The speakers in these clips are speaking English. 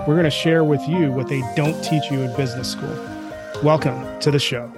We're going to share with you what they don't teach you in business school. Welcome to the show.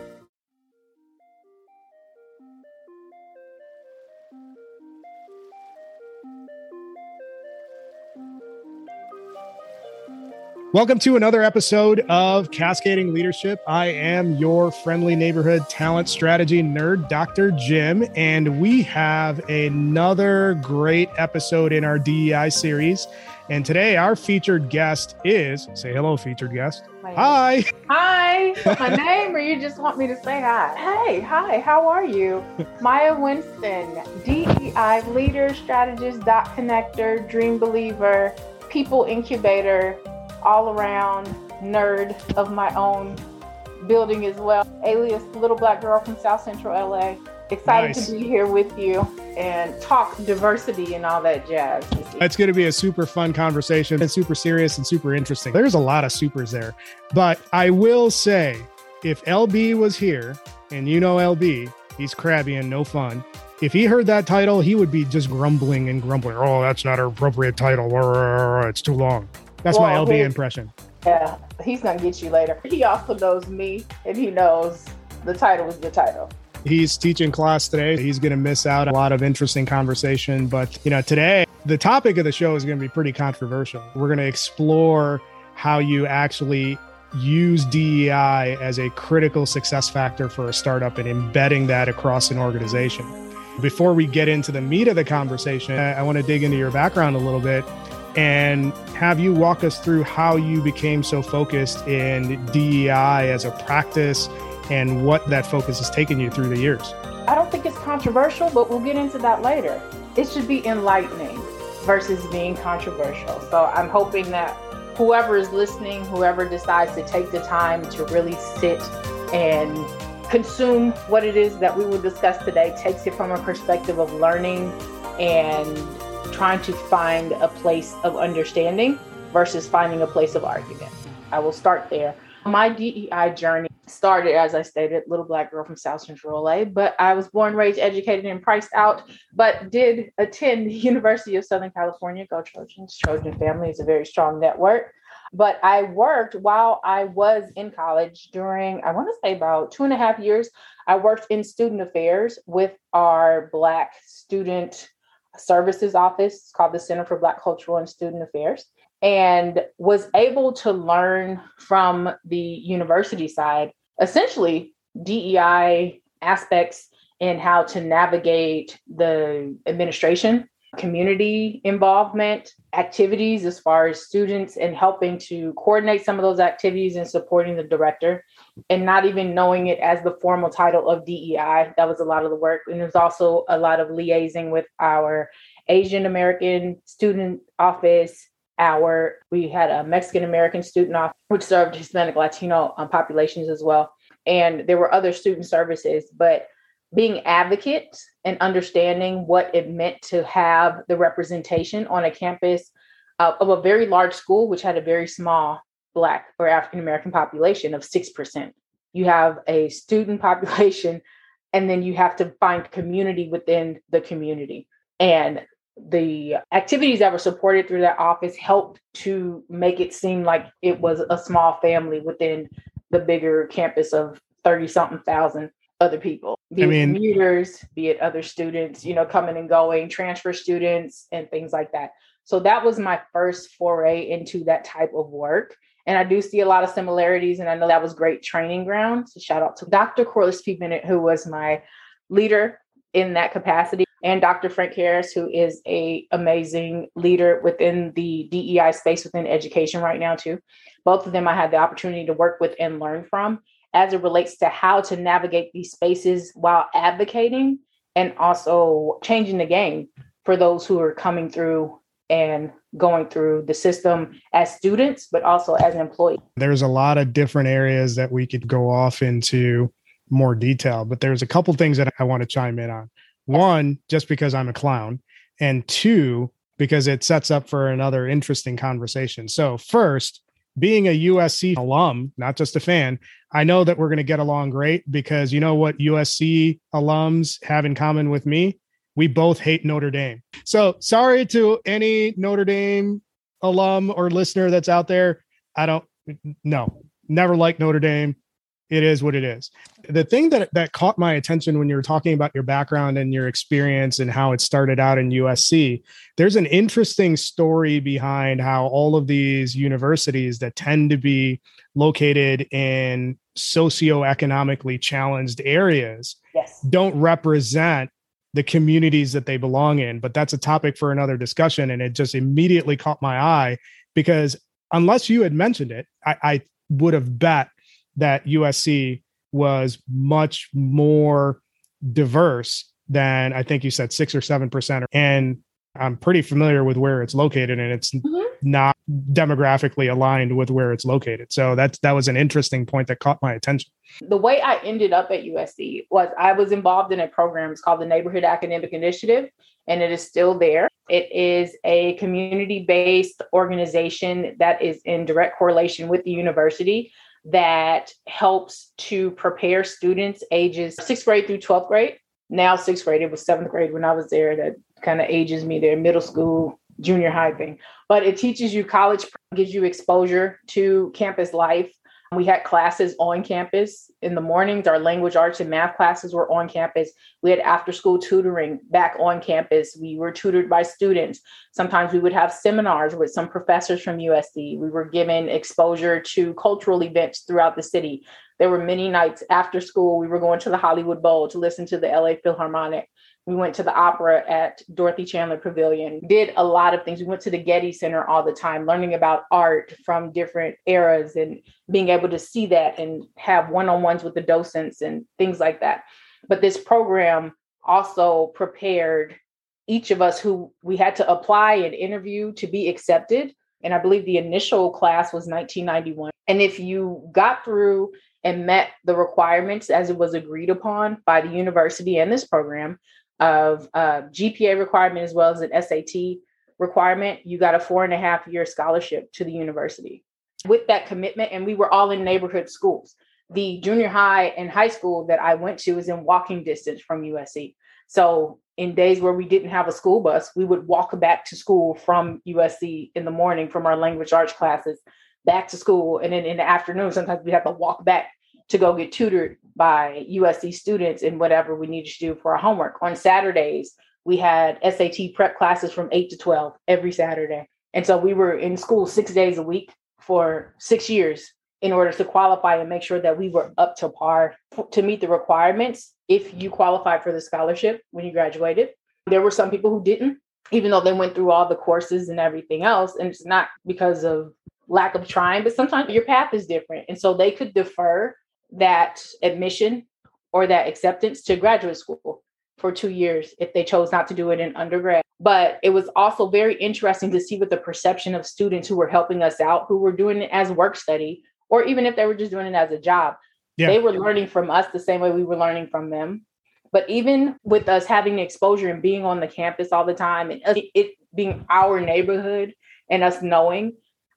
Welcome to another episode of Cascading Leadership. I am your friendly neighborhood talent strategy nerd, Dr. Jim, and we have another great episode in our DEI series. And today, our featured guest is say hello, featured guest. Hi. Hi. My name, or you just want me to say hi? Hey, hi. How are you? Maiya Winston, DEI leader, strategist, dot connector, dream believer, people incubator all around nerd of my own building as well. Alias Little Black Girl from South Central LA. Excited nice. to be here with you and talk diversity and all that jazz. It's going to be a super fun conversation and super serious and super interesting. There's a lot of supers there. But I will say, if LB was here, and you know LB, he's crabby and no fun. If he heard that title, he would be just grumbling and grumbling. Oh, that's not an appropriate title. It's too long. That's well, my LB impression. Yeah, he's gonna get you later. He also knows me, and he knows the title is the title. He's teaching class today. He's going to miss out a lot of interesting conversation. But, you know, today, the topic of the show is going to be pretty controversial. We're going to explore how you actually use DEI as a critical success factor for a startup and embedding that across an organization. Before we get into the meat of the conversation, I, want to dig into your background a little bit and have you walk us through how you became so focused in DEI as a practice and what that focus has taken you through the years. I don't think it's controversial, but we'll get into that later. It should be enlightening versus being controversial. So I'm hoping that whoever is listening, whoever decides to take the time to really sit and consume what it is that we will discuss today takes it from a perspective of learning and trying to find a place of understanding versus finding a place of argument. I will start there. My DEI journey started, as I stated, little black girl from South Central LA, but I was born, raised, educated, and priced out, but did attend the University of Southern California. Go Trojans. Trojan family is a very strong network. But I worked while I was in college during, I want to say about two and a half years. I worked in student affairs with our Black student services office it's called the Center for Black Cultural and Student Affairs and was able to learn from the university side essentially DEI aspects and how to navigate the administration, community involvement, activities as far as students, and helping to coordinate some of those activities and supporting the director, and not even knowing it as the formal title of DEI. That was a lot of the work. And there's also a lot of liaising with our Asian American student office, our we had a Mexican American student off, which served Hispanic Latino um, populations as well. And there were other student services, but being advocates and understanding what it meant to have the representation on a campus uh, of a very large school, which had a very small Black or African American population of 6%. You have a student population, and then you have to find community within the community. And the activities that were supported through that office helped to make it seem like it was a small family within the bigger campus of 30 something thousand other people be I mean, it commuters be it other students you know coming and going transfer students and things like that so that was my first foray into that type of work and I do see a lot of similarities, and I know that was great training ground. So shout out to Dr. Corliss P. Bennett, who was my leader in that capacity and Dr. Frank Harris, who is a amazing leader within the DEI space within education right now too. Both of them I had the opportunity to work with and learn from as it relates to how to navigate these spaces while advocating and also changing the game for those who are coming through and going through the system as students, but also as employees. There's a lot of different areas that we could go off into more detail, but there's a couple things that I want to chime in on. One, just because I'm a clown, and two, because it sets up for another interesting conversation. So, first, being a USC alum, not just a fan, I know that we're going to get along great because you know what USC alums have in common with me? We both hate Notre Dame. So, sorry to any Notre Dame alum or listener that's out there. I don't, no, never liked Notre Dame it is what it is. The thing that that caught my attention when you were talking about your background and your experience and how it started out in USC, there's an interesting story behind how all of these universities that tend to be located in socioeconomically challenged areas yes. don't represent the communities that they belong in. But that's a topic for another discussion. And it just immediately caught my eye because unless you had mentioned it, I, I would have bet that USC was much more diverse than I think you said six or seven percent. And I'm pretty familiar with where it's located, and it's mm-hmm. not demographically aligned with where it's located. So that's that was an interesting point that caught my attention. The way I ended up at USC was I was involved in a program. It's called the Neighborhood Academic Initiative, and it is still there. It is a community based organization that is in direct correlation with the university that helps to prepare students ages sixth grade through 12th grade. Now, sixth grade, it was seventh grade when I was there. That kind of ages me there, middle school, junior high thing. But it teaches you college, gives you exposure to campus life, we had classes on campus in the mornings. Our language arts and math classes were on campus. We had after school tutoring back on campus. We were tutored by students. Sometimes we would have seminars with some professors from USC. We were given exposure to cultural events throughout the city. There were many nights after school. We were going to the Hollywood Bowl to listen to the LA Philharmonic. We went to the opera at Dorothy Chandler Pavilion, did a lot of things. We went to the Getty Center all the time, learning about art from different eras and being able to see that and have one on ones with the docents and things like that. But this program also prepared each of us who we had to apply and interview to be accepted. And I believe the initial class was 1991. And if you got through and met the requirements as it was agreed upon by the university and this program, of uh, GPA requirement as well as an SAT requirement, you got a four and a half year scholarship to the university. With that commitment, and we were all in neighborhood schools. The junior high and high school that I went to is in walking distance from USC. So, in days where we didn't have a school bus, we would walk back to school from USC in the morning from our language arts classes back to school. And then in the afternoon, sometimes we have to walk back to go get tutored by USC students in whatever we needed to do for our homework. On Saturdays, we had SAT prep classes from 8 to 12 every Saturday. And so we were in school six days a week for six years in order to qualify and make sure that we were up to par to meet the requirements if you qualified for the scholarship when you graduated. There were some people who didn't, even though they went through all the courses and everything else. And it's not because of lack of trying, but sometimes your path is different. And so they could defer that admission or that acceptance to graduate school for two years if they chose not to do it in undergrad. But it was also very interesting to see what the perception of students who were helping us out, who were doing it as work study, or even if they were just doing it as a job. Yeah. They were learning from us the same way we were learning from them. But even with us having exposure and being on the campus all the time and it being our neighborhood and us knowing,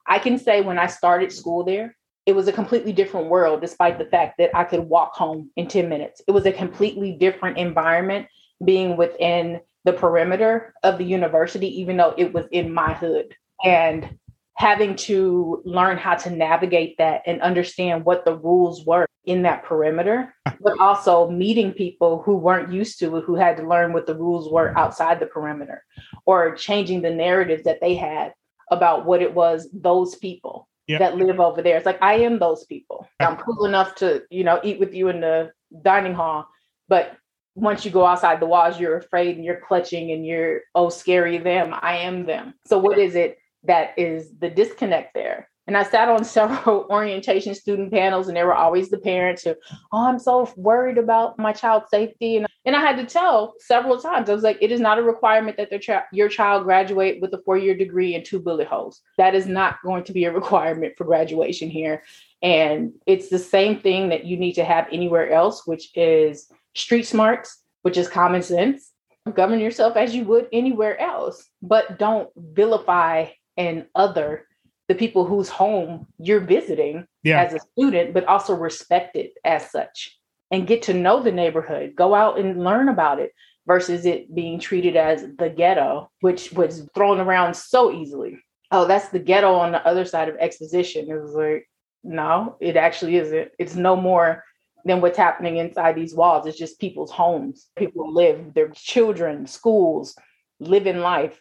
I can say when I started school there, it was a completely different world, despite the fact that I could walk home in 10 minutes. It was a completely different environment being within the perimeter of the university, even though it was in my hood. And having to learn how to navigate that and understand what the rules were in that perimeter, but also meeting people who weren't used to it, who had to learn what the rules were outside the perimeter, or changing the narratives that they had about what it was those people yep. that live over there. It's like I am those people. I'm cool enough to, you know, eat with you in the dining hall, but once you go outside the walls, you're afraid and you're clutching and you're oh scary them. I am them. So what is it that is the disconnect there? And I sat on several orientation student panels, and there were always the parents who, oh, I'm so worried about my child's safety. And, and I had to tell several times, I was like, it is not a requirement that their your child graduate with a four year degree and two bullet holes. That is not going to be a requirement for graduation here. And it's the same thing that you need to have anywhere else, which is street smarts, which is common sense. Govern yourself as you would anywhere else, but don't vilify and other the people whose home you're visiting yeah. as a student, but also respect it as such and get to know the neighborhood, go out and learn about it versus it being treated as the ghetto, which was thrown around so easily. Oh, that's the ghetto on the other side of exposition. It was like, no, it actually isn't. It's no more than what's happening inside these walls. It's just people's homes. People live, their children, schools, living life.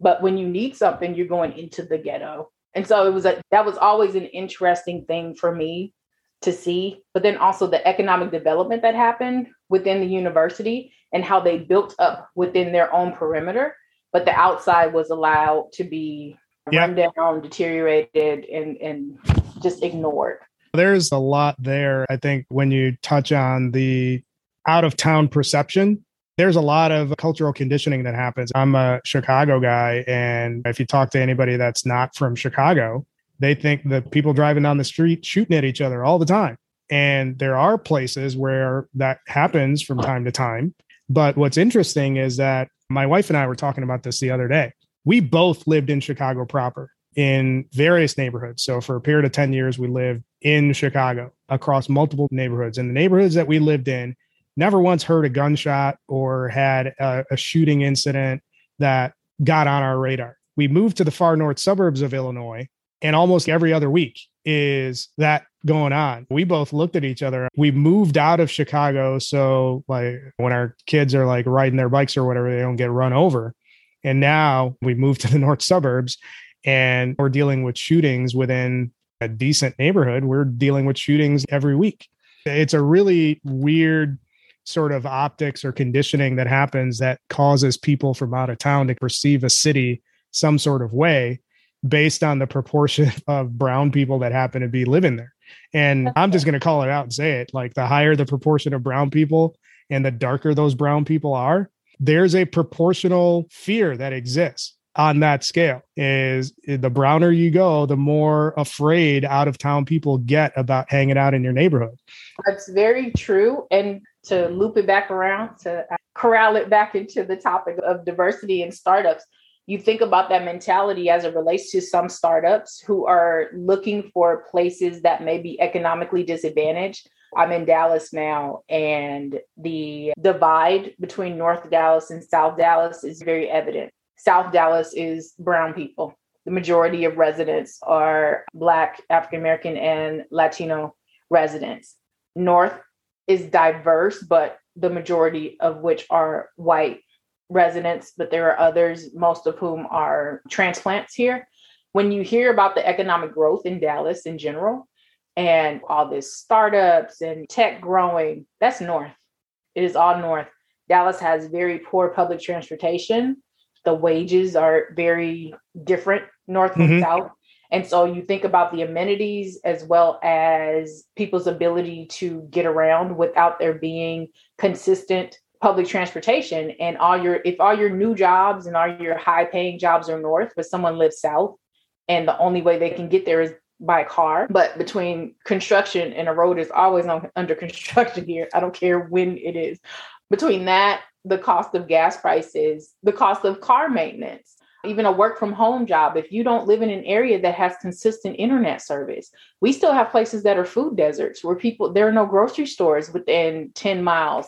But when you need something, you're going into the ghetto and so it was a, that was always an interesting thing for me to see. But then also the economic development that happened within the university and how they built up within their own perimeter, but the outside was allowed to be run down, deteriorated, and and just ignored. There's a lot there. I think when you touch on the out of town perception there's a lot of cultural conditioning that happens. I'm a Chicago guy. And if you talk to anybody that's not from Chicago, they think that people driving down the street shooting at each other all the time. And there are places where that happens from time to time. But what's interesting is that my wife and I were talking about this the other day. We both lived in Chicago proper in various neighborhoods. So for a period of 10 years, we lived in Chicago across multiple neighborhoods. And the neighborhoods that we lived in, never once heard a gunshot or had a, a shooting incident that got on our radar. We moved to the far north suburbs of Illinois, and almost every other week is that going on. We both looked at each other. We moved out of Chicago. So, like, when our kids are like riding their bikes or whatever, they don't get run over. And now we moved to the north suburbs and we're dealing with shootings within a decent neighborhood. We're dealing with shootings every week. It's a really weird sort of optics or conditioning that happens that causes people from out of town to perceive a city some sort of way based on the proportion of brown people that happen to be living there. And I'm just going to call it out and say it like the higher the proportion of brown people and the darker those brown people are, there's a proportional fear that exists on that scale. Is the browner you go the more afraid out of town people get about hanging out in your neighborhood. That's very true. And to loop it back around to uh, corral it back into the topic of diversity and startups you think about that mentality as it relates to some startups who are looking for places that may be economically disadvantaged I'm in Dallas now, and the divide between North Dallas and South Dallas is very evident. South Dallas is brown people. The majority of residents are Black, African American, and Latino residents. North is diverse, but the majority of which are white residents, but there are others, most of whom are transplants here. When you hear about the economic growth in Dallas in general and all this startups and tech growing, that's North. It is all North. Dallas has very poor public transportation the wages are very different north and mm-hmm. south. And so you think about the amenities as well as people's ability to get around without there being consistent public transportation. And all your if all your new jobs and all your high paying jobs are north but someone lives south and the only way they can get there is by car. But between construction and a road is always on, under construction here. I don't care when it is. Between that the cost of gas prices, the cost of car maintenance, even a work from home job. If you don't live in an area that has consistent internet service, we still have places that are food deserts where people, there are no grocery stores within 10 miles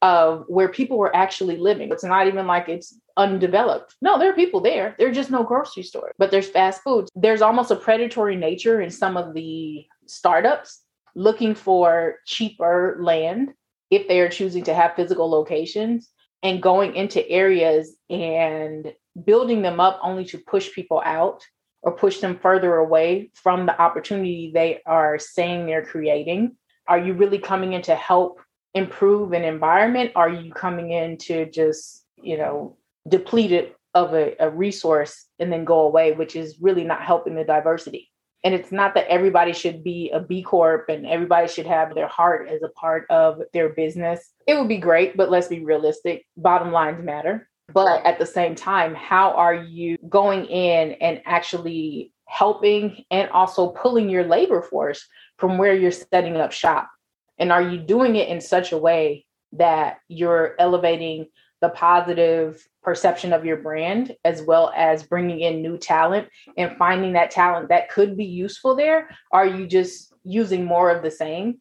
of where people were actually living. It's not even like it's undeveloped. No, there are people there. There are just no grocery store, but there's fast food. There's almost a predatory nature in some of the startups looking for cheaper land if they are choosing to have physical locations and going into areas and building them up only to push people out or push them further away from the opportunity they are saying they're creating? Are you really coming in to help improve an environment? Are you coming in to just, you know, deplete it of a, a resource and then go away, which is really not helping the diversity? And it's not that everybody should be a B Corp and everybody should have their heart as a part of their business. It would be great, but let's be realistic. Bottom lines matter. But at the same time, how are you going in and actually helping and also pulling your labor force from where you're setting up shop? And are you doing it in such a way that you're elevating the positive perception of your brand as well as bringing in new talent and finding that talent that could be useful there. Are you just using more of the same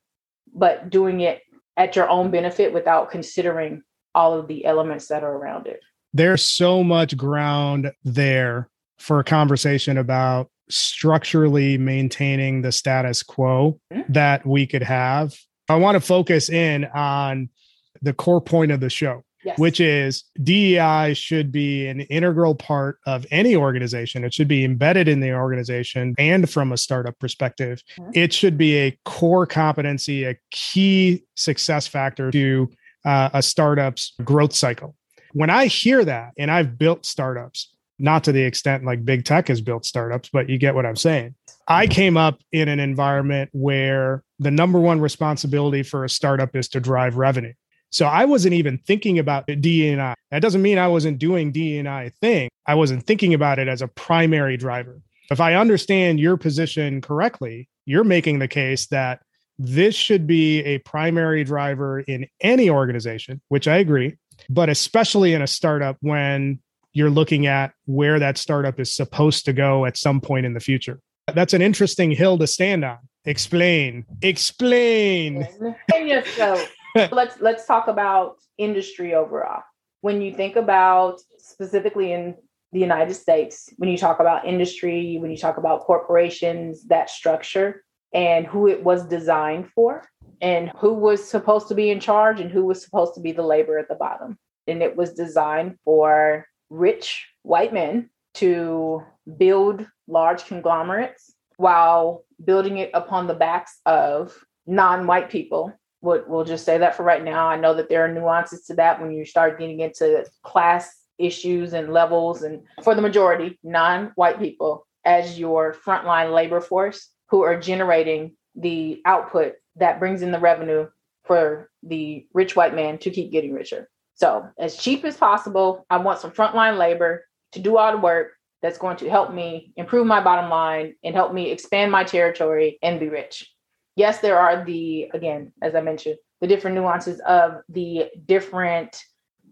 but doing it at your own benefit without considering all of the elements that are around it? There's so much ground there for a conversation about structurally maintaining the status quo mm-hmm. that we could have. I want to focus in on the core point of the show Yes. which is DEI should be an integral part of any organization. It should be embedded in the organization and from a startup perspective. Mm-hmm. It should be a core competency, a key success factor to uh, a startup's growth cycle. When I hear that, and I've built startups, not to the extent like big tech has built startups, but you get what I'm saying. I came up in an environment where the number one responsibility for a startup is to drive revenue. So I wasn't even thinking about DEI. That doesn't mean I wasn't doing DEI thing. I wasn't thinking about it as a primary driver. If I understand your position correctly, you're making the case that this should be a primary driver in any organization, which I agree, but especially in a startup when you're looking at where that startup is supposed to go at some point in the future. That's an interesting hill to stand on. Explain. Explain. let's let's talk about industry overall. When you think about specifically in the United States, when you talk about industry, when you talk about corporations, that structure and who it was designed for and who was supposed to be in charge and who was supposed to be the labor at the bottom. And it was designed for rich white men to build large conglomerates while building it upon the backs of non-white people we'll, we'll just say that for right now. I know that there are nuances to that when you start getting into class issues and levels, and for the majority, non white people as your frontline labor force who are generating the output that brings in the revenue for the rich white man to keep getting richer. So, as cheap as possible, I want some frontline labor to do all the work that's going to help me improve my bottom line and help me expand my territory and be rich yes, there are the, again, as I mentioned, the different nuances of the different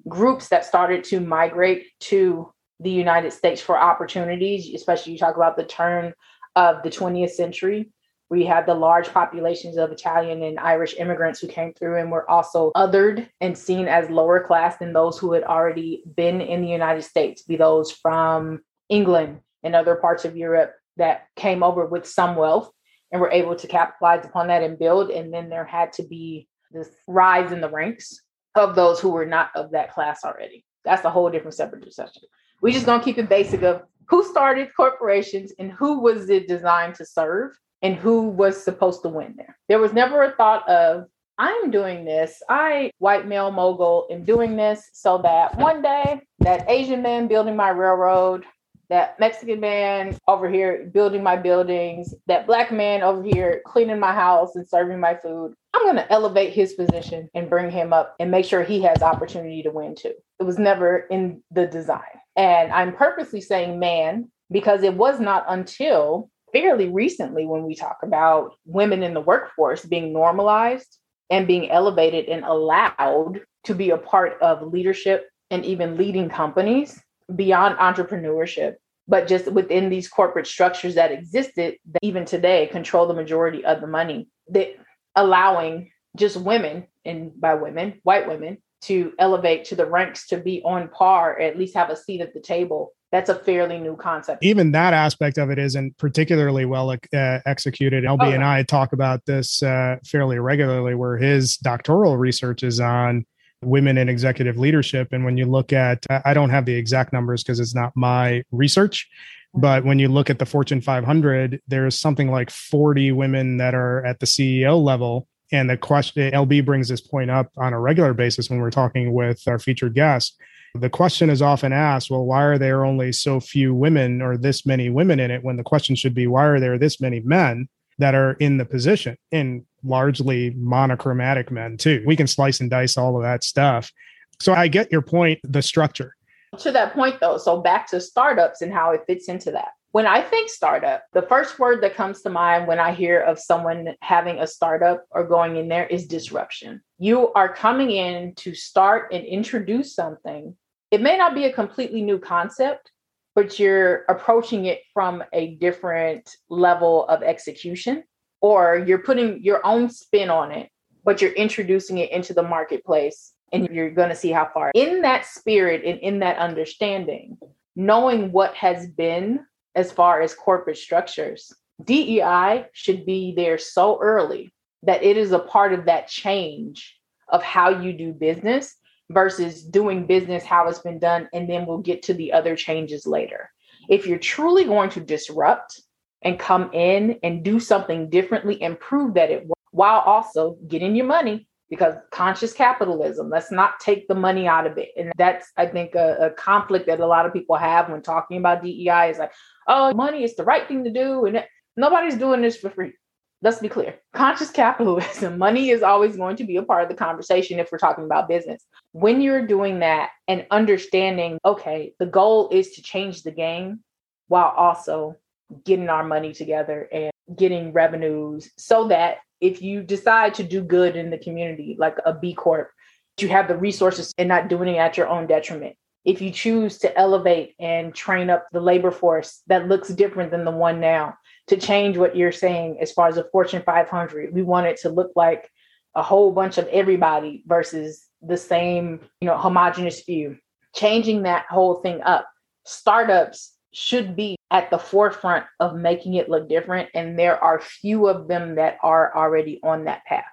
groups that started to migrate to the United States for opportunities, especially you talk about the turn of the 20th century. We had the large populations of Italian and Irish immigrants who came through and were also othered and seen as lower class than those who had already been in the United States, be those from England and other parts of Europe that came over with some wealth and we were able to capitalize upon that and build. And then there had to be this rise in the ranks of those who were not of that class already. That's a whole different separate discussion. We just gonna keep it basic of who started corporations and who was it designed to serve and who was supposed to win there. There was never a thought of I'm doing this. I, white male mogul, am doing this so that one day that Asian man building my railroad that Mexican man over here building my buildings, that black man over here cleaning my house and serving my food. I'm going to elevate his position and bring him up and make sure he has opportunity to win too. It was never in the design. And I'm purposely saying man because it was not until fairly recently when we talk about women in the workforce being normalized and being elevated and allowed to be a part of leadership and even leading companies beyond entrepreneurship, but just within these corporate structures that existed that even today control the majority of the money, that allowing just women, and by women, white women, to elevate to the ranks to be on par, or at least have a seat at the table. That's a fairly new concept. Even that aspect of it isn't particularly well uh, executed. LB oh, and I talk about this uh, fairly regularly, where his doctoral research is on women in executive leadership. And when you look at, I don't have the exact numbers because it's not my research, but when you look at the Fortune 500, there's something like 40 women that are at the CEO level. And the question, LB brings this point up on a regular basis when we're talking with our featured guests. The question is often asked, well, why are there only so few women or this many women in it? When the question should be, why are there this many men that are in the position? And largely monochromatic men, too. We can slice and dice all of that stuff. So I get your point, the structure. To that point, though, so back to startups and how it fits into that. When I think startup, the first word that comes to mind when I hear of someone having a startup or going in there is disruption. You are coming in to start and introduce something. It may not be a completely new concept, but you're approaching it from a different level of execution, or you're putting your own spin on it, but you're introducing it into the marketplace and you're going to see how far. In that spirit and in that understanding, knowing what has been as far as corporate structures. DEI should be there so early that it is a part of that change of how you do business versus doing business how it's been done. And then we'll get to the other changes later. If you're truly going to disrupt and come in and do something differently and prove that it while also getting your money because conscious capitalism let's not take the money out of it. And that's i think a, a, conflict that a lot of people have when talking about dei is like oh money is the right thing to do and nobody's doing this for free. Let's be clear. Conscious capitalism money is always going to be a part of the conversation if we're talking about business. When you're doing that and understanding okay the goal is to change the game while also getting our money together and getting revenues so that if you decide to do good in the community, like a B Corp, you have the resources and not doing it at your own detriment. If you choose to elevate and train up the labor force that looks different than the one now, to change what you're saying as far as a Fortune 500, we want it to look like a whole bunch of everybody versus the same, you know, homogenous few. Changing that whole thing up. Startups should be at the forefront of making it look different. And there are few of them that are already on that path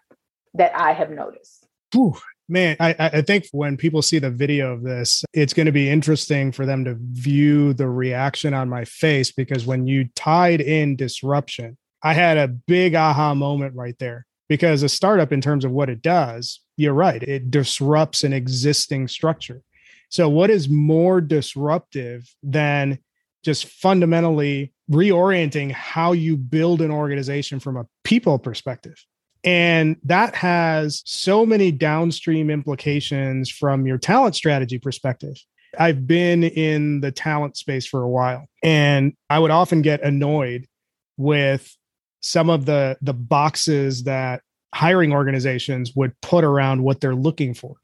that I have noticed. Whew, man, I, I think when people see the video of this, it's going to be interesting for them to view the reaction on my face because when you tied in disruption, I had a big aha moment right there because a startup, in terms of what it does, you're right, it disrupts an existing structure. So, what is more disruptive than just fundamentally reorienting how you build an organization from a people perspective. And that has so many downstream implications from your talent strategy perspective. I've been in the talent space for a while, and I would often get annoyed with some of the the boxes that hiring organizations would put around what they're looking for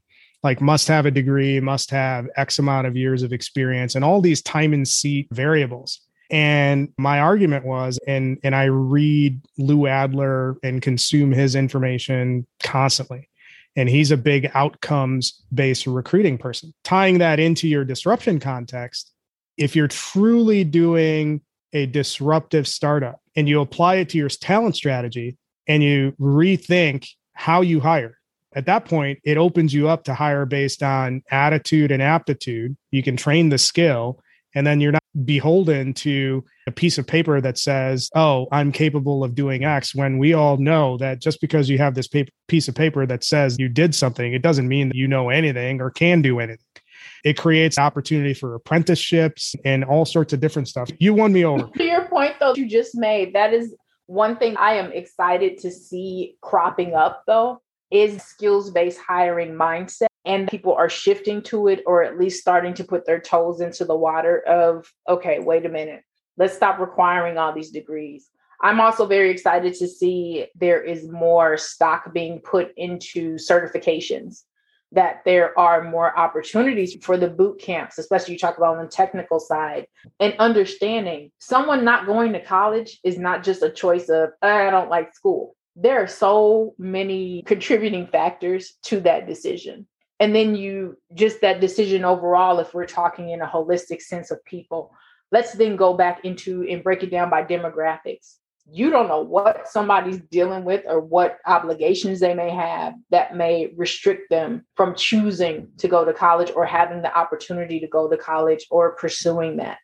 like must have a degree, must have X amount of years of experience, and all these time and seat variables. And my argument was, and and I read Lou Adler and consume his information constantly. And he's a big outcomes based recruiting person. Tying that into your disruption context, if you're truly doing a disruptive startup and you apply it to your talent strategy and you rethink how you hire, at that point, it opens you up to hire based on attitude and aptitude. You can train the skill, and then you're not beholden to a piece of paper that says, Oh, I'm capable of doing X, when we all know that just because you have this paper, piece of paper that says you did something, it doesn't mean that you know anything or can do anything. It creates opportunity for apprenticeships and all sorts of different stuff. You won me over. To your point, though, you just made, that is one thing I am excited to see cropping up, though, is skills based hiring mindset and people are shifting to it or at least starting to put their toes into the water of okay wait a minute. Let's stop requiring all these degrees. I'm also very excited to see there is more stock being put into certifications that there are more opportunities for the boot camps especially you talk about on the technical side and understanding someone not going to college is not just a choice of i don't like school there are so many contributing factors to that decision. And then you just that decision overall, if we're talking in a holistic sense of people, let's then go back into and break it down by demographics. You don't know what somebody's dealing with or what obligations they may have that may restrict them from choosing to go to college or having the opportunity to go to college or pursuing that.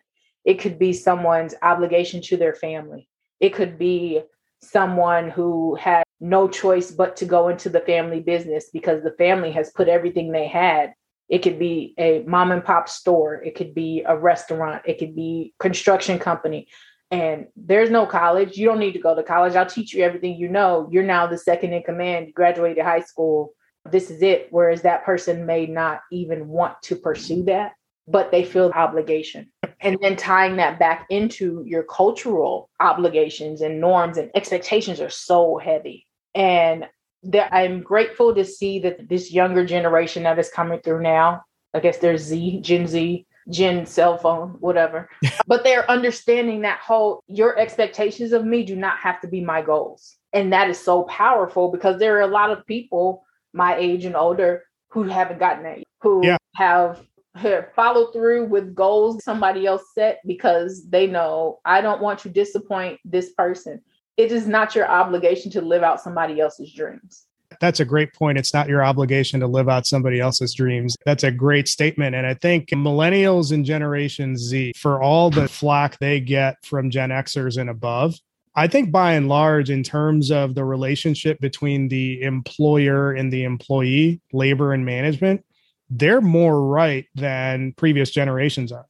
It could be someone's obligation to their family. It could be someone who had no choice but to go into the family business because the family has put everything they had It could be a mom and pop store. It could be a restaurant. It could be construction company. And there's no college. You don't need to go to college. I'll teach you everything you know. You're now the second in command. You graduated high school. This is it. Whereas that person may not even want to pursue that, but they feel obligation. And then tying that back into your cultural obligations and norms and expectations are so heavy. And that I'm grateful to see that this younger generation that is coming through now, I guess there's Z, Gen Z, Gen cell phone, whatever. but they're understanding that whole your expectations of me do not have to be my goals. And that is so powerful because there are a lot of people my age and older who haven't gotten that, who yeah. have, have followed through with goals somebody else set because they know I don't want to disappoint this person. It is not your obligation to live out somebody else's dreams. That's a great point. It's not your obligation to live out somebody else's dreams. That's a great statement. And I think millennials and Generation Z, for all the flack they get from Gen Xers and above, I think by and large, in terms of the relationship between the employer and the employee, labor and management, they're more right than previous generations are.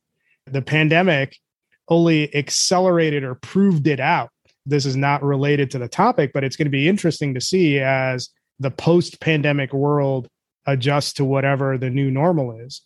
The pandemic only accelerated or proved it out. This is not related to the topic, but it's going to be interesting to see as the post pandemic world adjusts to whatever the new normal is.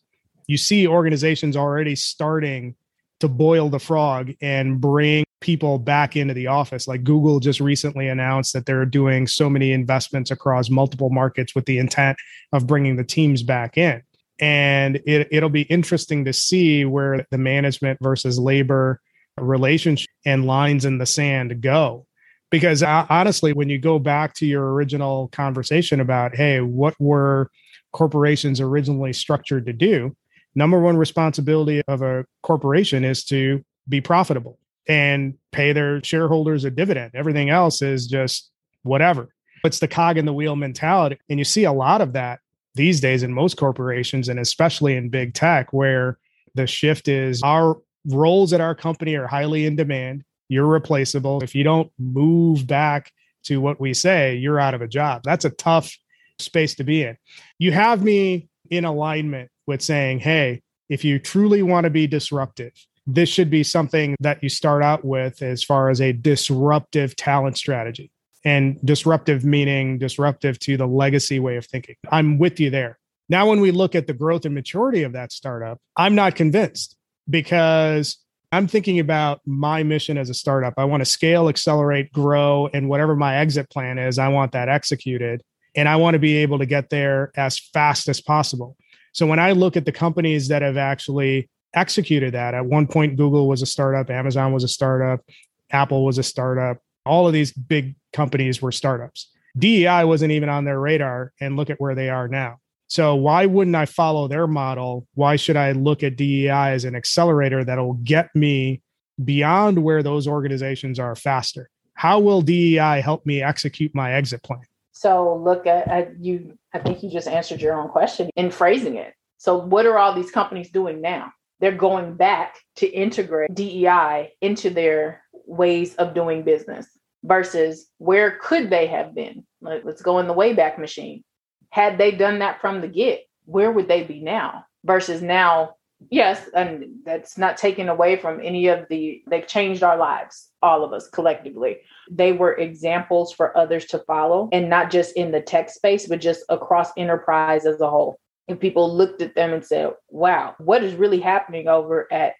You see organizations already starting to boil the frog and bring people back into the office. Like Google just recently announced that they're doing so many investments across multiple markets with the intent of bringing the teams back in. And it, it'll be interesting to see where the management versus labor relationship and lines in the sand go because uh, honestly when you go back to your original conversation about hey what were corporations originally structured to do number one responsibility of a corporation is to be profitable and pay their shareholders a dividend everything else is just whatever it's the cog in the wheel mentality and you see a lot of that these days in most corporations and especially in big tech where the shift is our roles at our company are highly in demand you're replaceable. If you don't move back to what we say, you're out of a job. That's a tough space to be in. You have me in alignment with saying, hey, if you truly want to be disruptive, this should be something that you start out with as far as a disruptive talent strategy. And disruptive meaning disruptive to the legacy way of thinking. I'm with you there. Now, when we look at the growth and maturity of that startup, I'm not convinced because I'm thinking about my mission as a startup. I want to scale, accelerate, grow, and whatever my exit plan is, I want that executed. And I want to be able to get there as fast as possible. So when I look at the companies that have actually executed that, at one point, Google was a startup, Amazon was a startup, Apple was a startup. All of these big companies were startups. DEI wasn't even on their radar. And look at where they are now. So why wouldn't I follow their model? Why should I look at DEI as an accelerator that'll get me beyond where those organizations are faster? How will DEI help me execute my exit plan? So look at, at you. I think you just answered your own question in phrasing it. So what are all these companies doing now? They're going back to integrate DEI into their ways of doing business versus where could they have been? Let's go in the Wayback Machine had they done that from the get, where would they be now? Versus now, yes, and that's not taken away from any of the, they've changed our lives, all of us collectively. They were examples for others to follow, and not just in the tech space, but just across enterprise as a whole. And people looked at them and said, wow, what is really happening over at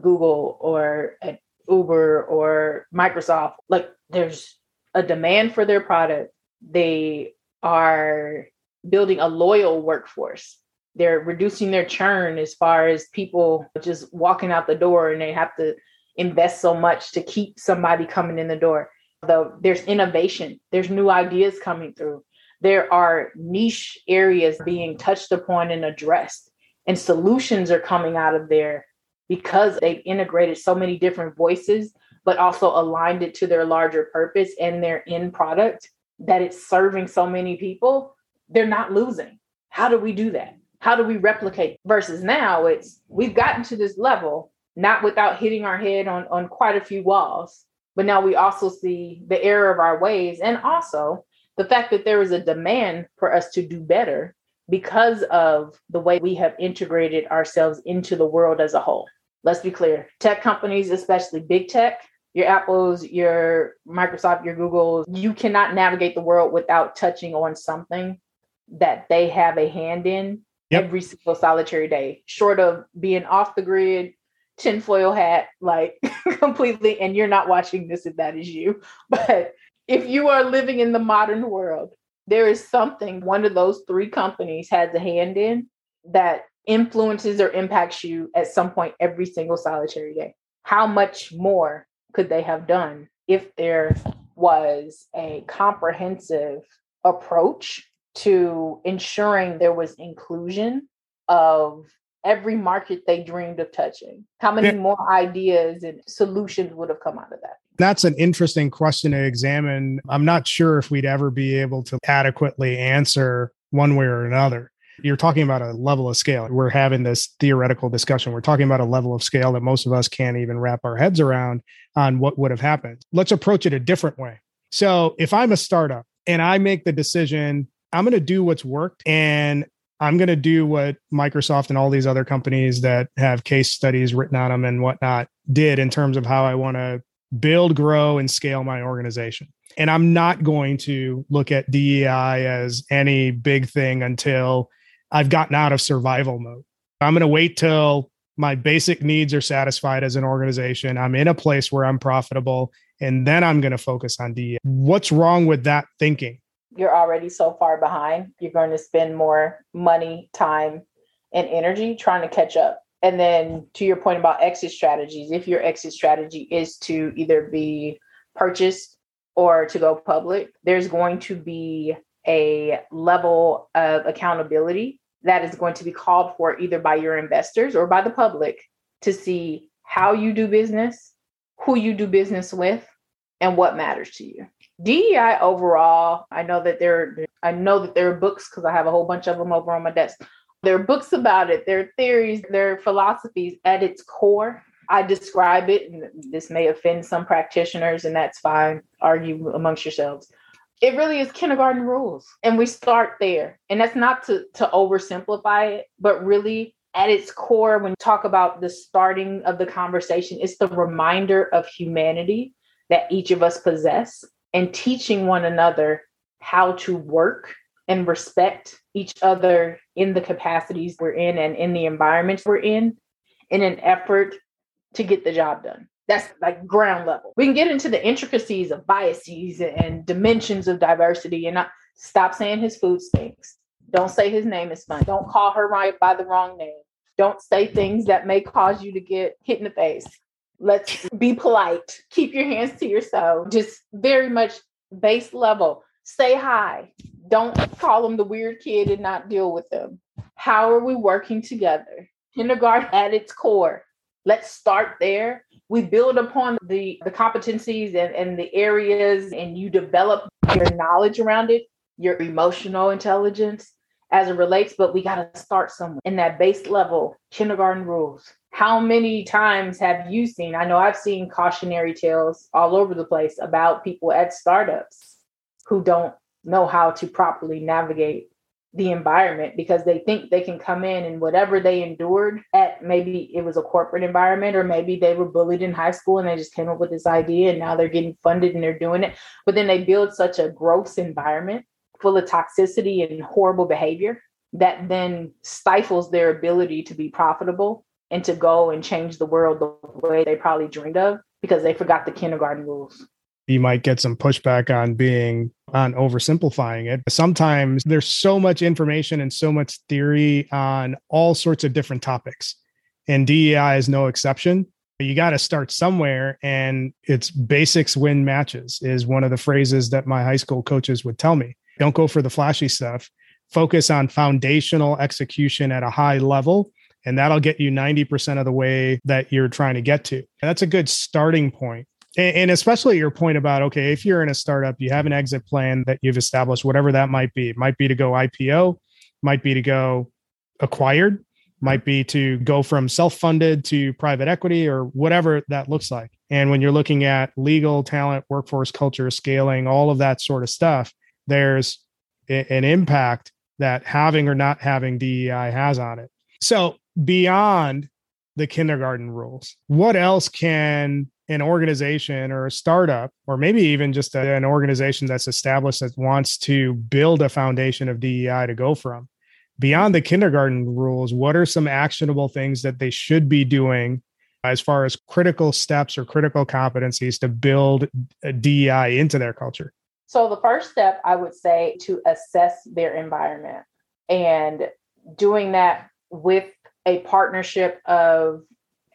Google or at Uber or Microsoft? Like there's a demand for their product. They are building a loyal workforce. They're reducing their churn as far as people just walking out the door and they have to invest so much to keep somebody coming in the door. Though there's innovation, there's new ideas coming through. There are niche areas being touched upon and addressed, and solutions are coming out of there because they've integrated so many different voices, but also aligned it to their larger purpose and their end product that it's serving so many people they're not losing. How do we do that? How do we replicate? Versus now, it's we've gotten to this level, not without hitting our head on, on quite a few walls, but now we also see the error of our ways and also the fact that there is a demand for us to do better because of the way we have integrated ourselves into the world as a whole. Let's be clear tech companies, especially big tech, your Apples, your Microsoft, your Googles, you cannot navigate the world without touching on something that they have a hand in yep. every single solitary day, short of being off the grid, tinfoil hat, like completely, and you're not watching this if that is you. But if you are living in the modern world, there is something one of those three companies has a hand in that influences or impacts you at some point every single solitary day. How much more could they have done if there was a comprehensive approach to ensuring there was inclusion of every market they dreamed of touching? How many more ideas and solutions would have come out of that? That's an interesting question to examine. I'm not sure if we'd ever be able to adequately answer one way or another. You're talking about a level of scale. We're having this theoretical discussion. We're talking about a level of scale that most of us can't even wrap our heads around on what would have happened. Let's approach it a different way. So, if I'm a startup and I make the decision, I'm going to do what's worked and I'm going to do what Microsoft and all these other companies that have case studies written on them and whatnot did in terms of how I want to build, grow, and scale my organization. And I'm not going to look at DEI as any big thing until I've gotten out of survival mode. I'm going to wait till my basic needs are satisfied as an organization. I'm in a place where I'm profitable, and then I'm going to focus on DEI. What's wrong with that thinking? You're already so far behind. You're going to spend more money, time, and energy trying to catch up. And then to your point about exit strategies, if your exit strategy is to either be purchased or to go public, there's going to be a level of accountability that is going to be called for either by your investors or by the public to see how you do business, who you do business with, and what matters to you. DEI overall, I know that there I know that there are books because I have a whole bunch of them over on my desk. There are books about it, there are theories, there are philosophies at its core. I describe it, and this may offend some practitioners, and that's fine. Argue amongst yourselves it really is kindergarten rules and we start there and that's not to to oversimplify it but really at its core when you talk about the starting of the conversation it's the reminder of humanity that each of us possess and teaching one another how to work and respect each other in the capacities we're in and in the environments we're in in an effort to get the job done that's like ground level. We can get into the intricacies of biases and dimensions of diversity and not stop saying his food stinks. Don't say his name is fun. Don't call her right by the wrong name. Don't say things that may cause you to get hit in the face. Let's be polite. Keep your hands to yourself. Just very much base level. Say hi. Don't call them the weird kid and not deal with them. How are we working together? Kindergarten at its core. Let's start there we build upon the the competencies and, and the areas and you develop your knowledge around it your emotional intelligence as it relates but we got to start somewhere in that base level kindergarten rules. How many times have you seen i know i've seen cautionary tales all over the place about people at startups who don't know how to properly navigate the environment because they think they can come in and whatever they endured at maybe it was a corporate environment or maybe they were bullied in high school and they just came up with this idea and now they're getting funded and they're doing it. But then they build such a gross environment full of toxicity and horrible behavior that then stifles their ability to be profitable and to go and change the world the way they probably dreamed of because they forgot the kindergarten rules you might get some pushback on being on oversimplifying it. Sometimes there's so much information and so much theory on all sorts of different topics. And DEI is no exception. But you got to start somewhere, and it's basics win matches, is one of the phrases that my high school coaches would tell me. Don't go for the flashy stuff, focus on foundational execution at a high level, and that'll get you 90% of the way that you're trying to get to. That's a good starting point. And especially your point about okay if you're in a startup you have an exit plan that you've established whatever that might be. It might be to go ipo might be to go acquired might be to go from self-funded to private equity or whatever that looks like. And when you're looking at legal talent workforce culture scaling all of that sort of stuff there's an impact that having or not having DEI has on it. So, beyond the kindergarten rules, what else can an organization or a startup, or maybe even just a, an organization that's established that wants to build a foundation of DEI to go from? Beyond the kindergarten rules, what are some actionable things that they should be doing as far as critical steps or critical competencies to build DEI into their culture? So, the first step I would say to assess their environment and doing that with a partnership of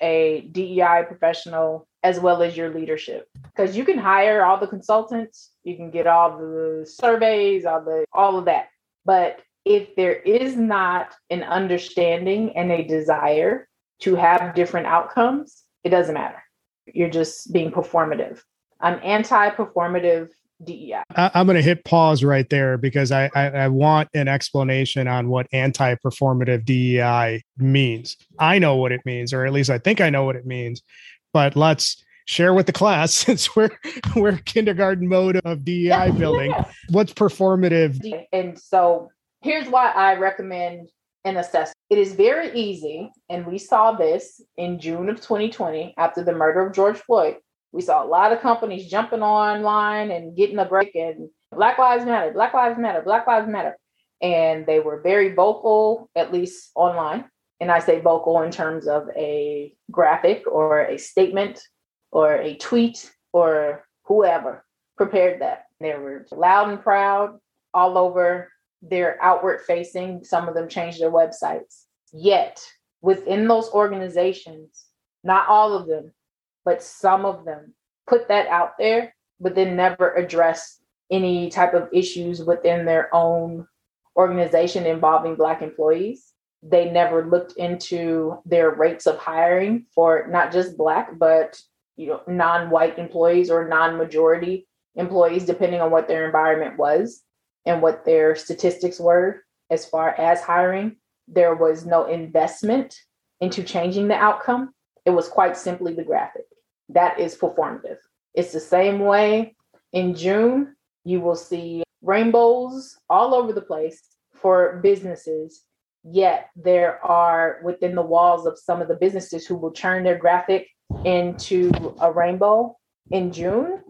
a DEI professional as well as your leadership because you can hire all the consultants you can get all the surveys all the all of that but if there is not an understanding and a desire to have different outcomes, it doesn't matter. You're just being performative. I'm anti performative DEI. I, am going to hit pause right there because I, I, I want an explanation on what anti performative DEI means. I know what it means, or at least I think I know what it means, but let's share with the class since we're we're kindergarten mode of DEI building. What's performative? And so here's why I recommend an assessment. It is very easy, and we saw this in June of 2020 after the murder of George Floyd. We saw a lot of companies jumping online and getting a break and Black Lives Matter, Black Lives Matter, Black Lives Matter. And they were very vocal, at least online. And I say vocal in terms of a graphic or a statement or a tweet or whoever prepared that. They were loud and proud all over they're outward facing. Some of them changed their websites. Yet, within those organizations, not all of them, but some of them put that out there, but then never address any type of issues within their own organization involving Black employees. They never looked into their rates of hiring for not just Black, but you know, non-white employees or non-majority employees, depending on what their environment was and what their statistics were as far as hiring. There was no investment into changing the outcome. It was quite simply the graphic. That is performative. It's the same way in June, you will see rainbows all over the place for businesses. Yet there are within the walls of some of the businesses who will turn their graphic into a rainbow in June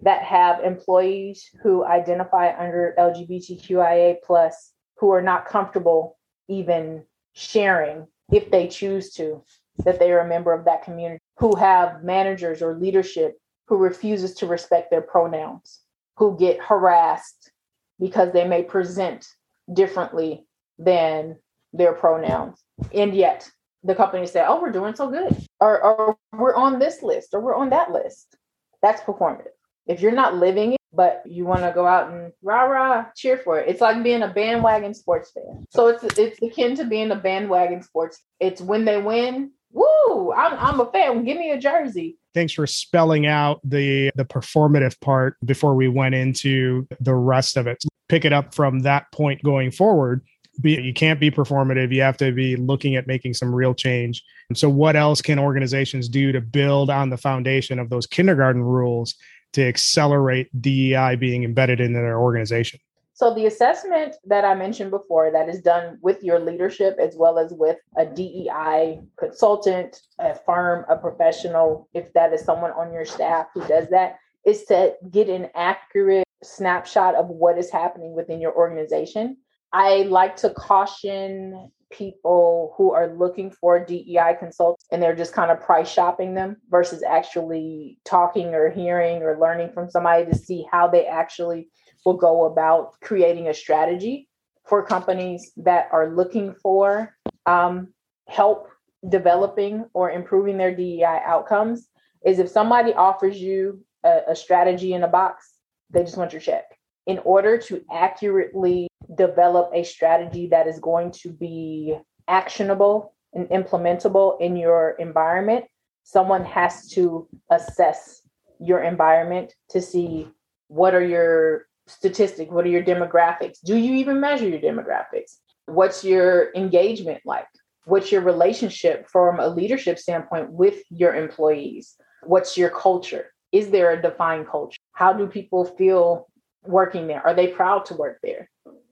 that have employees who identify under LGBTQIA plus who are not comfortable even sharing if they choose to that they are a member of that community who have managers or leadership who refuses to respect their pronouns who get harassed because they may present differently than their pronouns and yet the company say oh we're doing so good or, or we're on this list or we're on that list that's performative if you're not living it, but you want to go out and rah rah cheer for it. It's like being a bandwagon sports fan. So it's it's akin to being a bandwagon sports. It's when they win, woo! I'm I'm a fan. Give me a jersey. Thanks for spelling out the the performative part before we went into the rest of it. Pick it up from that point going forward. Be, you can't be performative. You have to be looking at making some real change. And so, what else can organizations do to build on the foundation of those kindergarten rules to accelerate DEI being embedded in their organization? So, the assessment that I mentioned before, that is done with your leadership as well as with a DEI consultant, a firm, a professional, if that is someone on your staff who does that, is to get an accurate snapshot of what is happening within your organization. I like to caution people who are looking for DEI consultants and they're just kind of price shopping them versus actually talking or hearing or learning from somebody to see how they actually will go about creating a strategy for companies that are looking for um, help developing or improving their DEI outcomes is if somebody offers you a, a strategy in a box, they just want your check. In order to accurately develop a strategy that is going to be actionable and implementable in your environment, someone has to assess your environment to see what are your statistics, what are your demographics? Do you even measure your demographics? What's your engagement like? What's your relationship from a leadership standpoint with your employees? What's your culture? Is there a defined culture? How do people feel working there? Are they proud to work there?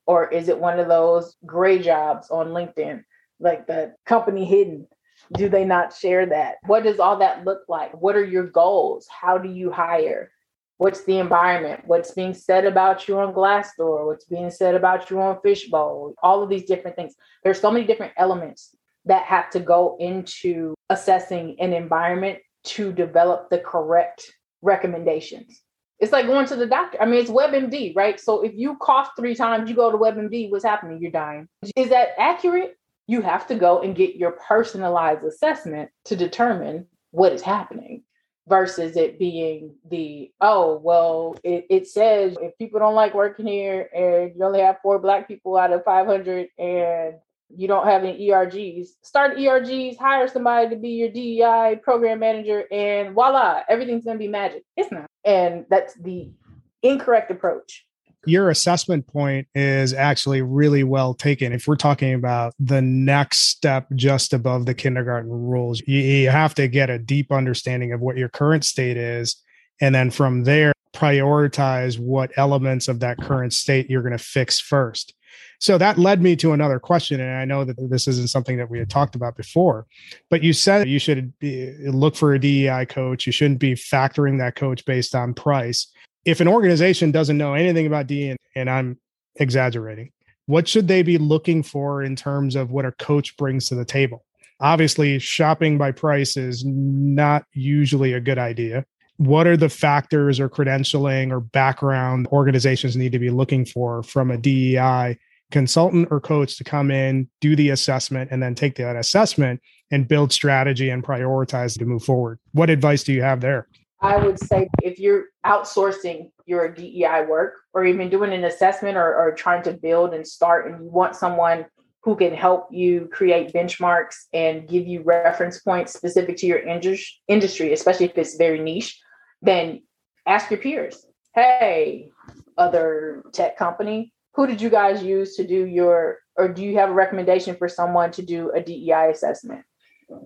Or is it one of those gray jobs on LinkedIn, like the company hidden? Do they not share that? What does all that look like? What are your goals? How do you hire? What's the environment? What's being said about you on Glassdoor? What's being said about you on Fishbowl? All of these different things. There's so many different elements that have to go into assessing an environment to develop the correct recommendations. It's like going to the doctor. I mean, it's WebMD, right? So if you cough three times, you go to WebMD, what's happening? You're dying. Is that accurate? You have to go and get your personalized assessment to determine what is happening versus it being the, oh, well, it, it says if people don't like working here and you only have four Black people out of 500 and you don't have any ERGs, start ERGs, hire somebody to be your DEI program manager, and voila, everything's going to be magic. It's not. And that's the incorrect approach. Your assessment point is actually really well taken. If we're talking about the next step just above the kindergarten rules, you, you have to get a deep understanding of what your current state is. And then from there, prioritize what elements of that current state you're going to fix first so that led me to another question. And I know that this isn't something that we had talked about before, but you said you should be, look for a DEI coach. You shouldn't be factoring that coach based on price. If an organization doesn't know anything about DEI, and I'm exaggerating, what should they be looking for in terms of what a coach brings to the table? Obviously, shopping by price is not usually a good idea what are the factors or credentialing or background organizations need to be looking for from a DEI consultant or coach to come in, do the assessment, and then take that assessment and build strategy and prioritize to move forward. What advice do you have there? I would say if you're outsourcing your DEI work or even doing an assessment or, or trying to build and start, and you want someone who can help you create benchmarks and give you reference points specific to your industry, especially if it's very niche, then ask your peers. Hey, other tech company, who did you guys use to do your, or do you have a recommendation for someone to do a DEI assessment?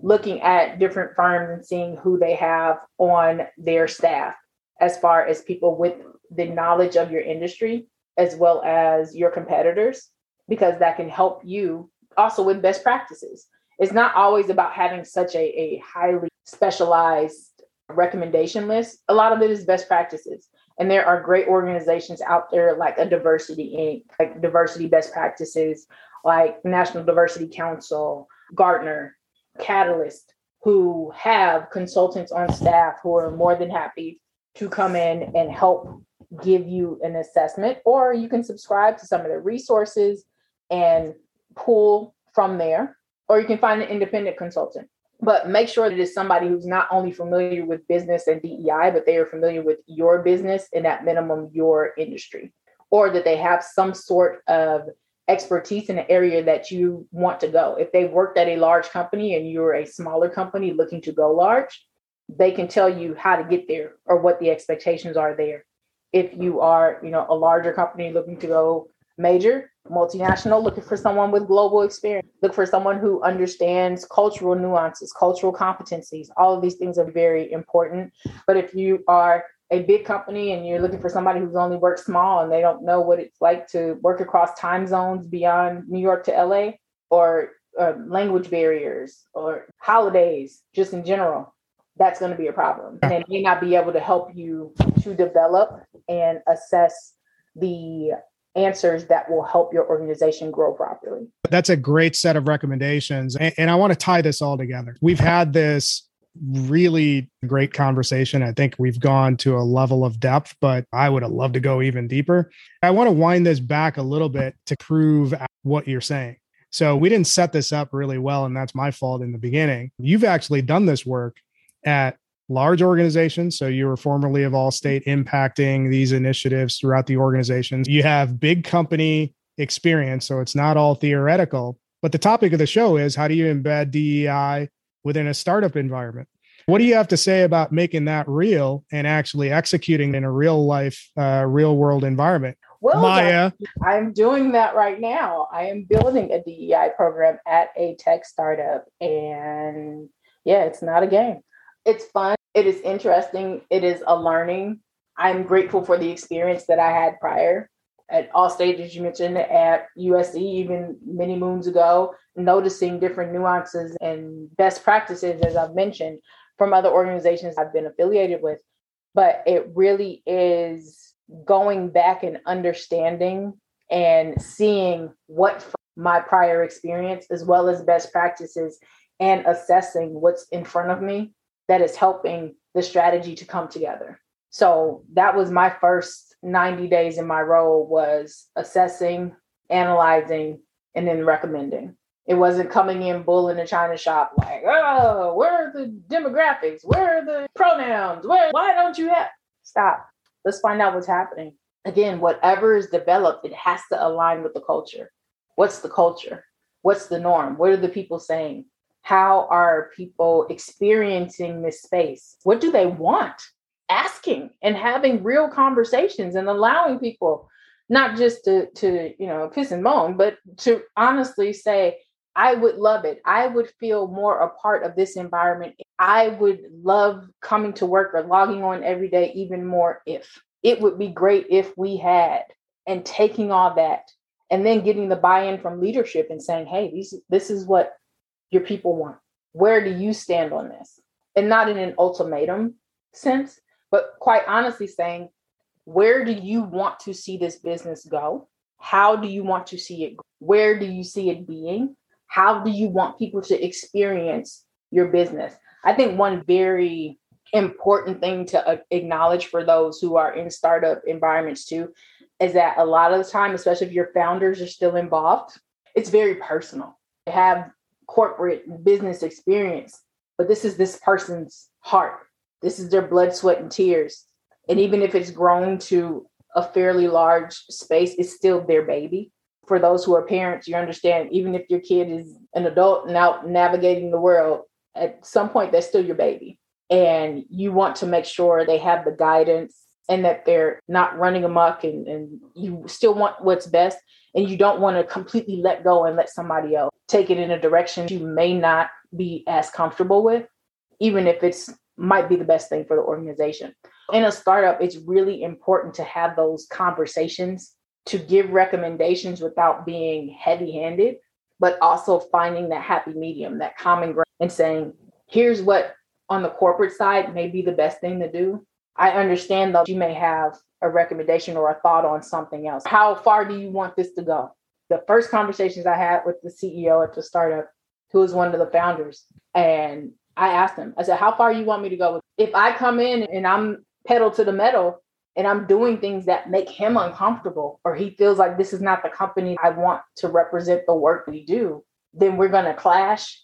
Looking at different firms and seeing who they have on their staff as far as people with the knowledge of your industry as well as your competitors, because that can help you also with best practices. It's not always about having such a, a highly specialized recommendation list. A lot of it is best practices. And there are great organizations out there like a Diversity Inc., like diversity best practices, like National Diversity Council, Gartner, Catalyst, who have consultants on staff who are more than happy to come in and help give you an assessment, or you can subscribe to some of the resources and pull from there, or you can find an independent consultant. But make sure that it's somebody who's not only familiar with business and DEI, but they are familiar with your business and at minimum your industry, or that they have some sort of expertise in the area that you want to go. If they've worked at a large company and you're a smaller company looking to go large, they can tell you how to get there or what the expectations are there. If you are, you know, a larger company looking to go major, multinational, looking for someone with global experience, look for someone who understands cultural nuances, cultural competencies. All of these things are very important. But if you are a big company and you're looking for somebody who's only worked small and they don't know what it's like to work across time zones beyond New York to LA or uh, language barriers or holidays, just in general, that's going to be a problem. And may not be able to help you to develop and assess the answers that will help your organization grow properly. That's a great set of recommendations. And, and, I want to tie this all together. We've had this really great conversation. I think we've gone to a level of depth, but I would have loved to go even deeper. I want to wind this back a little bit to prove what you're saying. So we didn't set this up really well, and that's my fault in the beginning. You've actually done this work at large organizations. So you were formerly of Allstate impacting these initiatives throughout the organizations. You have big company experience. So it's not all theoretical. But the topic of the show is how do you embed DEI within a startup environment? What do you have to say about making that real and actually executing in a real life, uh, real world environment? Well, Maiya. I'm doing that right now. I am building a DEI program at a tech startup. And yeah, it's not a game it's fun. It is interesting. It is a learning. I'm grateful for the experience that I had prior at all stages you mentioned at USC even many moons ago, noticing different nuances and best practices, as I've mentioned, from other organizations I've been affiliated with. But it really is going back and understanding and seeing what my prior experience as well as best practices and assessing what's in front of me that is helping the strategy to come together. So that was my first 90 days in my role was assessing, analyzing, and then recommending. It wasn't coming in bull in the china shop like, oh, where are the demographics? Where are the pronouns? Where why don't you have stop? Let's find out what's happening. Again, whatever is developed, it has to align with the culture. What's the culture? What's the norm? What are the people saying? How are people experiencing this space? What do they want? Asking and having real conversations and allowing people not just to to you know piss and moan, but to honestly say, I would love it. I would feel more a part of this environment. I would love coming to work or logging on every day even more if it would be great if we had and taking all that and then getting the buy-in from leadership and saying, "Hey, these this is what your people want. Where do you stand on this?" And not in an ultimatum sense, but quite honestly saying, "Where do you want to see this business go? How do you want to see it? Where do you see it being? How do you want people to experience your business? I think one very important thing to uh, acknowledge for those who are in startup environments too is that a lot of the time, especially if your founders are still involved, it's very personal. They have corporate business experience, but this is this person's heart. This is their blood, sweat, and tears. And even if it's grown to a fairly large space, it's still their baby for those who are parents, you understand, even if your kid is an adult and out navigating the world, at some point, that's still your baby. And you want to make sure they have the guidance and that they're not running amok and, and you still want what's best. And you don't want to completely let go and let somebody else take it in a direction you may not be as comfortable with, even if it's might be the best thing for the organization. In a startup, it's really important to have those conversations to give recommendations without being heavy handed, but also finding that happy medium, that common ground, and saying, here's what on the corporate side may be the best thing to do. I understand though you may have a recommendation or a thought on something else. How far do you want this to go? The first conversations I had with the CEO at the startup, who was one of the founders, and I asked him, I said, How far you want me to go? If I come in and I'm pedal to the metal and I'm doing things that make him uncomfortable or he feels like this is not the company I want to represent the work we do, then we're going to clash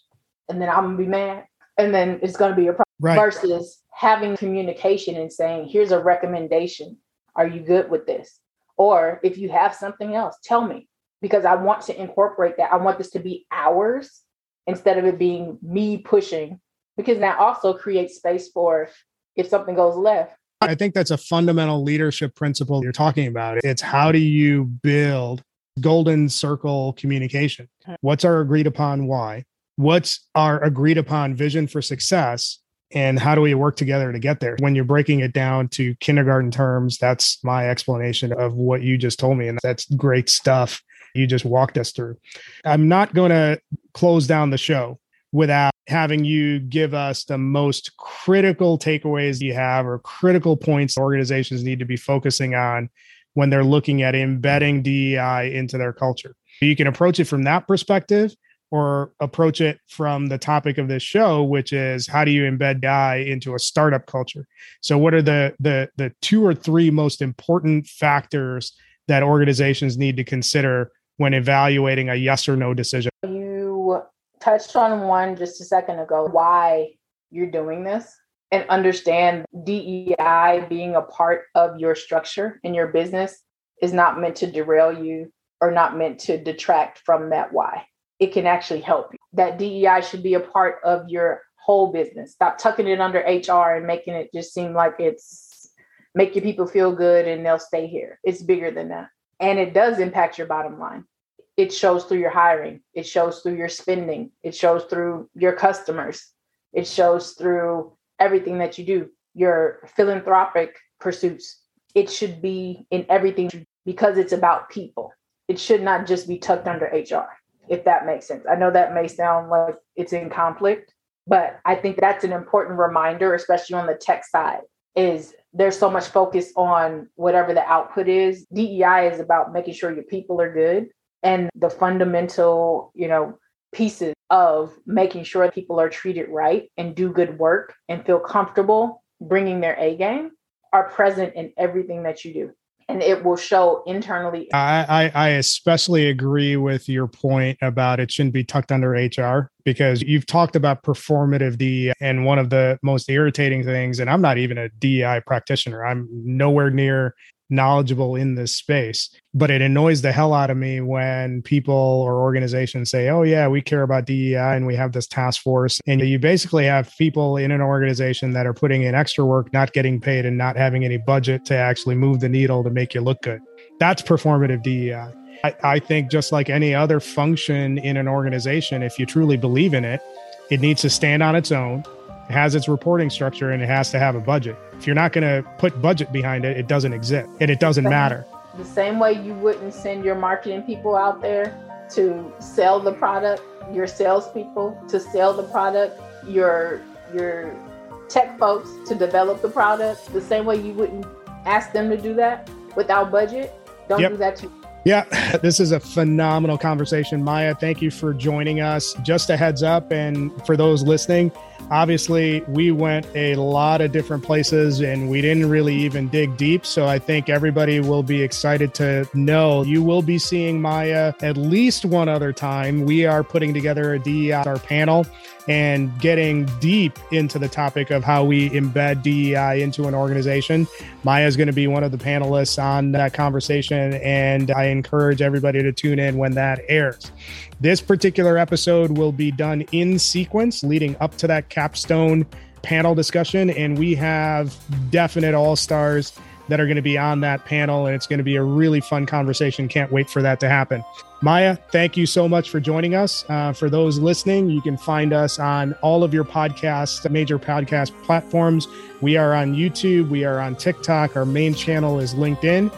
and then I'm going to be mad and then it's going to be a problem right. versus having communication and saying, here's a recommendation. Are you good with this? Or if you have something else, tell me because I want to incorporate that. I want this to be ours instead of it being me pushing because that also creates space for if something goes left I think that's a fundamental leadership principle you're talking about. It's how do you build golden circle communication? What's our agreed upon why? What's our agreed upon vision for success? And how do we work together to get there? When you're breaking it down to kindergarten terms, that's my explanation of what you just told me. And that's great stuff you just walked us through. I'm not going to close down the show without having you give us the most critical takeaways you have or critical points organizations need to be focusing on when they're looking at embedding DEI into their culture. You can approach it from that perspective or approach it from the topic of this show which is how do you embed DEI into a startup culture. So what are the the the two or three most important factors that organizations need to consider when evaluating a yes or no decision? Touched on one just a second ago why you're doing this and understand DEI being a part of your structure in your business is not meant to derail you or not meant to detract from that why. It can actually help you. That DEI should be a part of your whole business. Stop tucking it under HR and making it just seem like it's making people feel good and they'll stay here. It's bigger than that. And it does impact your bottom line it shows through your hiring it shows through your spending it shows through your customers it shows through everything that you do your philanthropic pursuits it should be in everything because it's about people. It should not just be tucked under HR, if that makes sense. I know that may sound like it's in conflict, but I think that's an important reminder, especially on the tech side, is there's so much focus on whatever the output is. DEI is about making sure your people are good and the fundamental, you know, pieces of making sure people are treated right and do good work and feel comfortable bringing their A game are present in everything that you do and it will show internally. I, I, I especially agree with your point about it shouldn't be tucked under HR because you've talked about performative DEI and one of the most irritating things, and I'm not even a DEI practitioner. I'm nowhere near knowledgeable in this space. But it annoys the hell out of me when people or organizations say, oh, yeah, we care about DEI and we have this task force. And you basically have people in an organization that are putting in extra work, not getting paid, and not having any budget to actually move the needle to make you look good. That's performative DEI. I, think just like any other function in an organization, if you truly believe in it, it needs to stand on its own it has its reporting structure and it has to have a budget. If you're not going to put budget behind it, it doesn't exist and it doesn't matter. The same way you wouldn't send your marketing people out there to sell the product, your salespeople to sell the product, your your tech folks to develop the product. The same way you wouldn't ask them to do that without budget. Don't yep. do that to yeah, this is a phenomenal conversation. Maiya, thank you for joining us. Just a heads up, and for those listening, obviously we went a lot of different places and we didn't really even dig deep. So I think everybody will be excited to know you will be seeing Maiya at least one other time. We are putting together a DEI panel and getting deep into the topic of how we embed DEI into an organization. Maiya is going to be one of the panelists on that conversation, and I encourage everybody to tune in when that airs. This particular episode will be done in sequence leading up to that capstone panel discussion, and we have definite all stars that are going to be on that panel, and it's going to be a really fun conversation. Can't wait for that to happen. Maiya, thank you so much for joining us. Uh, for those listening, you can find us on all of your podcast, major podcast platforms. We are on YouTube, we are on TikTok. Our main channel is LinkedIn.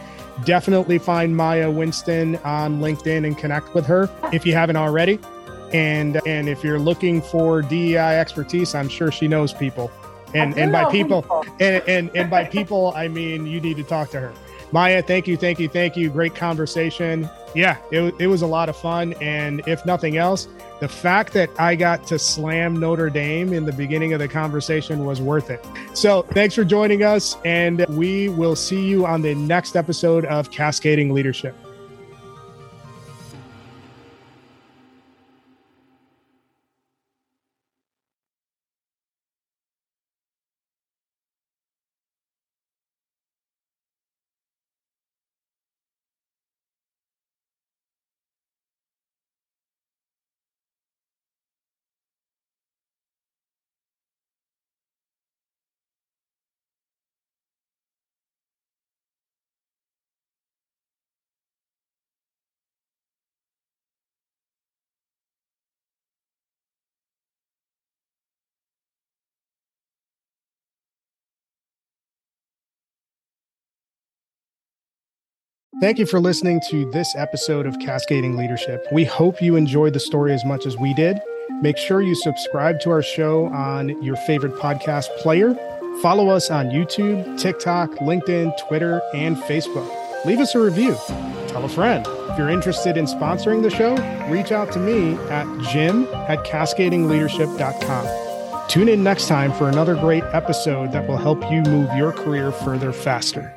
Definitely find Maiya Winston on LinkedIn and connect with her if you haven't already. And and if you're looking for DEI expertise, I'm sure she knows people. And and by people, people. And, and and by people, I mean you need to talk to her. Maiya, thank you, thank you, thank you. Great conversation. Yeah, it, it was a lot of fun. And if nothing else, the fact that I got to slam Notre Dame in the beginning of the conversation was worth it. So thanks for joining us. And we will see you on the next episode of Cascading Leadership. Thank you for listening to this episode of Cascading Leadership. We hope you enjoyed the story as much as we did. Make sure you subscribe to our show on your favorite podcast player. Follow us on YouTube, TikTok, LinkedIn, Twitter, and Facebook. Leave us a review. Tell a friend. If you're interested in sponsoring the show, reach out to me at jim at cascadingleadership.com. Tune in next time for another great episode that will help you move your career further faster.